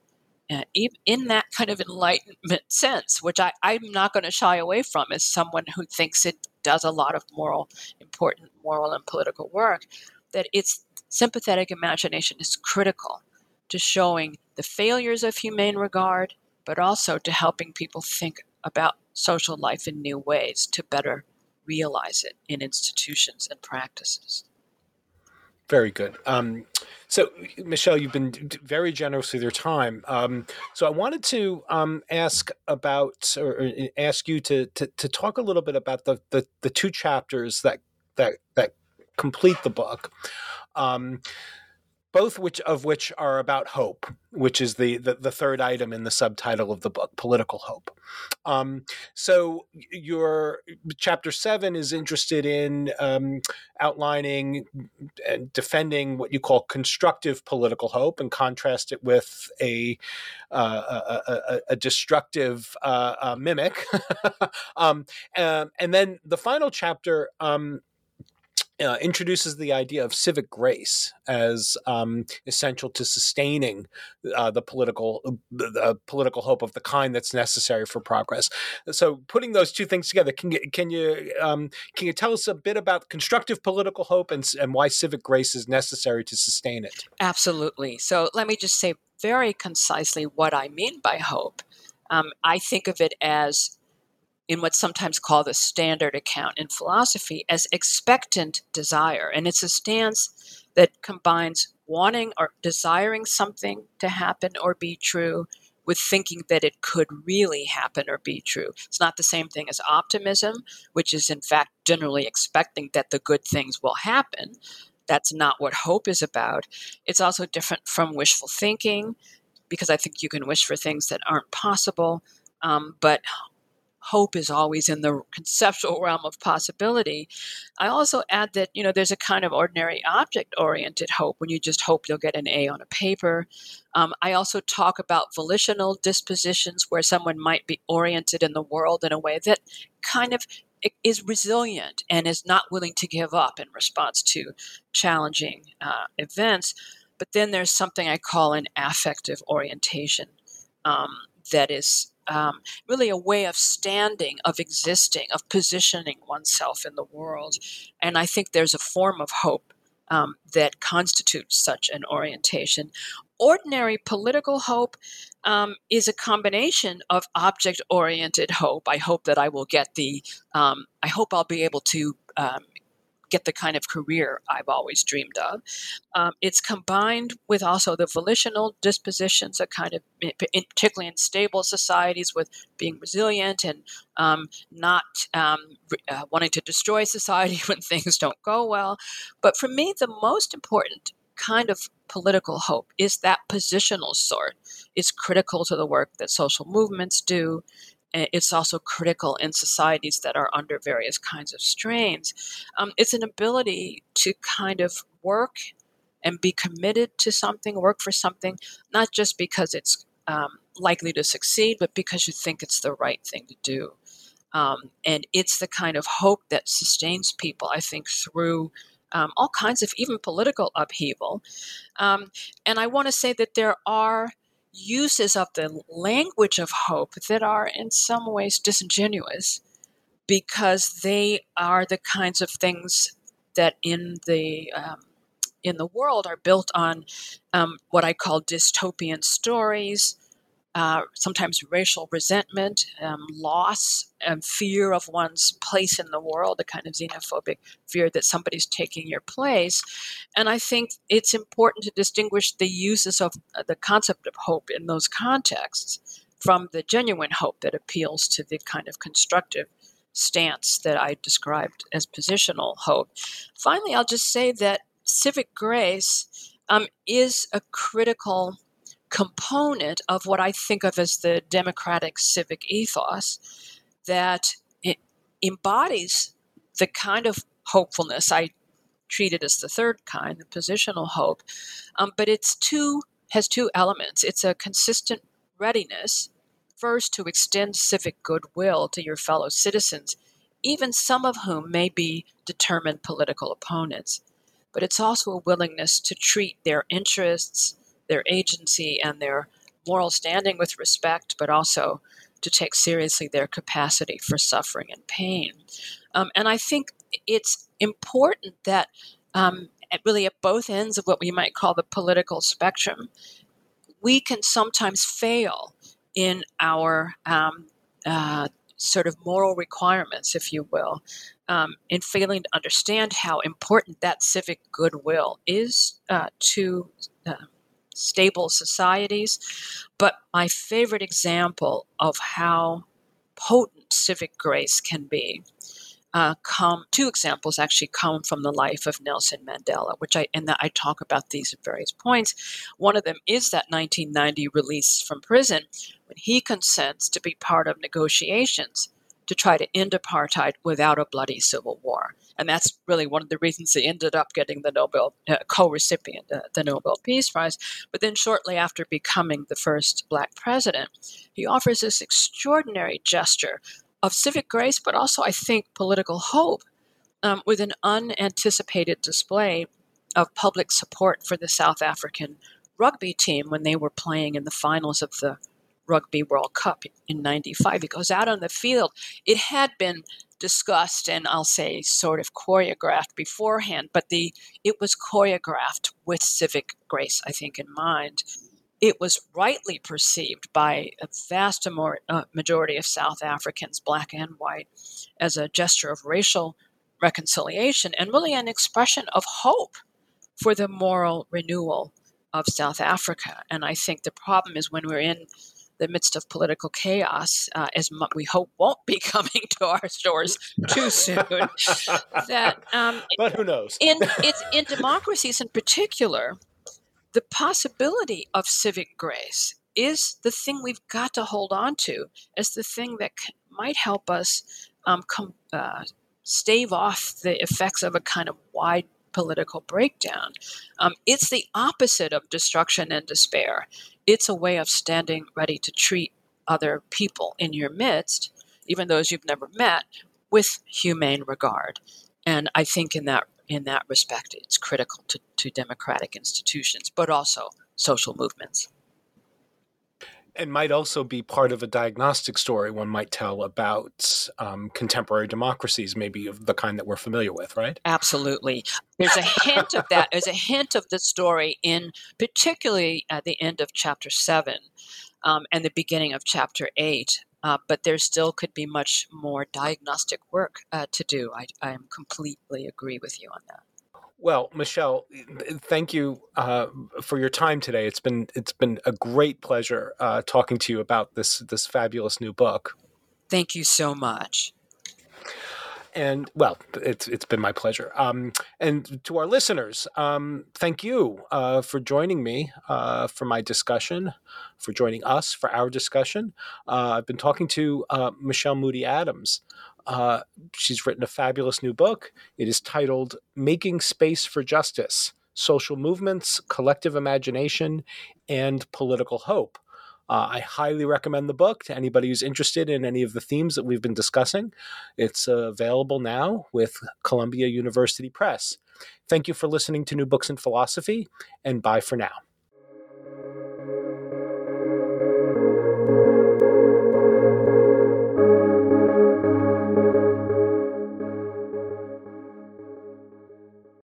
Uh, in that kind of enlightenment sense, which I, I'm not going to shy away from as someone who thinks it does a lot of moral, important moral and political work, that it's sympathetic imagination is critical to showing the failures of humane regard, but also to helping people think about social life in new ways to better realize it in institutions and practices. Very good. Um, so, Michele, you've been very generous with your time. Um, so, I wanted to um, ask about, or ask you to, to, to talk a little bit about the, the, the two chapters that that that complete the book um, both which of which are about hope, which is the, the, the third item in the subtitle of the book, political hope. Um, so your chapter seven is interested in um, outlining and defending what you call constructive political hope, and contrast it with a uh, a, a, a, destructive uh, uh, mimic. um, and then the final chapter um, uh, introduces the idea of civic grace as um, essential to sustaining uh, the political the, the, political hope of the kind that's necessary for progress. So, putting those two things together, can you can you um, can you tell us a bit about constructive political hope and and why civic grace is necessary to sustain it? Absolutely. So, let me just say very concisely what I mean by hope. Um, I think of it as in what's sometimes called the standard account in philosophy as expectant desire. And it's a stance that combines wanting or desiring something to happen or be true with thinking that it could really happen or be true. It's not the same thing as optimism, which is in fact generally expecting that the good things will happen. That's not what hope is about. It's also different from wishful thinking because I think you can wish for things that aren't possible. Um, but hope is always in the conceptual realm of possibility. I also add that, you know, there's a kind of ordinary object oriented hope when you just hope you'll get an A on a paper. Um, I also talk about volitional dispositions where someone might be oriented in the world in a way that kind of is resilient and is not willing to give up in response to challenging uh, events. But then there's something I call an affective orientation um, that is um, really a way of standing, of existing, of positioning oneself in the world. And I think there's a form of hope um, that constitutes such an orientation. Ordinary political hope um, is a combination of object oriented hope. I hope that I will get the, um, I hope I'll be able to um, get the kind of career I've always dreamed of. Um, it's combined with also the volitional dispositions, a kind of, in, particularly in stable societies, with being resilient and um, not um, uh, wanting to destroy society when things don't go well. But for me, the most important kind of political hope is that positional sort. It's critical to the work that social movements do. It's also critical in societies that are under various kinds of strains. Um, it's an ability to kind of work and be committed to something, work for something, not just because it's um, likely to succeed, but because you think it's the right thing to do. Um, and it's the kind of hope that sustains people, I think, through um, all kinds of even political upheaval. Um, and I want to say that there are uses of the language of hope that are in some ways disingenuous because they are the kinds of things that in the um, in the world are built on um, what I call dystopian stories, uh, sometimes racial resentment, um, loss, and fear of one's place in the world, a kind of xenophobic fear that somebody's taking your place. And I think it's important to distinguish the uses of uh, the concept of hope in those contexts from the genuine hope that appeals to the kind of constructive stance that I described as positional hope. Finally, I'll just say that civic grace um, is a critical component of what I think of as the democratic civic ethos that embodies the kind of hopefulness I treat it as the third kind, the positional hope. Um, but it's two has two elements. It's a consistent readiness, first to extend civic goodwill to your fellow citizens, even some of whom may be determined political opponents. But it's also a willingness to treat their interests, their agency and their moral standing with respect, but also to take seriously their capacity for suffering and pain. Um, and I think it's important that um, at really at both ends of what we might call the political spectrum, we can sometimes fail in our um, uh, sort of moral requirements, if you will, um, in failing to understand how important that civic goodwill is uh, to uh, stable societies. But my favorite example of how potent civic grace can be uh, come two examples actually come from the life of Nelson Mandela, which I and I talk about these at various points. One of them is that 1990 release from prison when he consents to be part of negotiations to try to end apartheid without a bloody civil war. And that's really one of the reasons he ended up getting the Nobel uh, co-recipient, uh, the Nobel Peace Prize. But then shortly after becoming the first black president, he offers this extraordinary gesture of civic grace, but also, I think, political hope um, with an unanticipated display of public support for the South African rugby team when they were playing in the finals of the Rugby World Cup in 95. He goes out on the field. It had been discussed and I'll say sort of choreographed beforehand, but the it was choreographed with civic grace, I think, in mind. It was rightly perceived by a vast uh, majority of South Africans, black and white, as a gesture of racial reconciliation and really an expression of hope for the moral renewal of South Africa. And I think the problem is when we're in the midst of political chaos, uh, as we hope won't be coming to our shores too soon. that, um, but who knows? in it's in democracies in particular, the possibility of civic grace is the thing we've got to hold on to as the thing that c- might help us um, com- uh, stave off the effects of a kind of wide political breakdown. Um, it's the opposite of destruction and despair it's a way of standing ready to treat other people in your midst, even those you've never met, with humane regard. And I think in that in that respect, it's critical to, to democratic institutions, but also social movements and might also be part of a diagnostic story one might tell about um, contemporary democracies, maybe of the kind that we're familiar with, right? Absolutely. There's a hint of that. There's a hint of the story in particularly at the end of chapter seven um, and the beginning of chapter eight Uh, but there still could be much more diagnostic work uh, to do. I, I completely agree with you on that. Well, Michele, thank you uh, for your time today. It's been it's been a great pleasure uh, talking to you about this this fabulous new book. Thank you so much. And well, it's it's been my pleasure. Um, and to our listeners, um, thank you uh, for joining me uh, for my discussion, for joining us for our discussion. Uh, I've been talking to uh, Michele Moody Adams. Uh, she's written a fabulous new book. It is titled "Making Space for Justice: Social Movements, Collective Imagination, and Political Hope." Uh, I highly recommend the book to anybody who's interested in any of the themes that we've been discussing. It's uh, available now with Columbia University Press. Thank you for listening to New Books in Philosophy, and bye for now.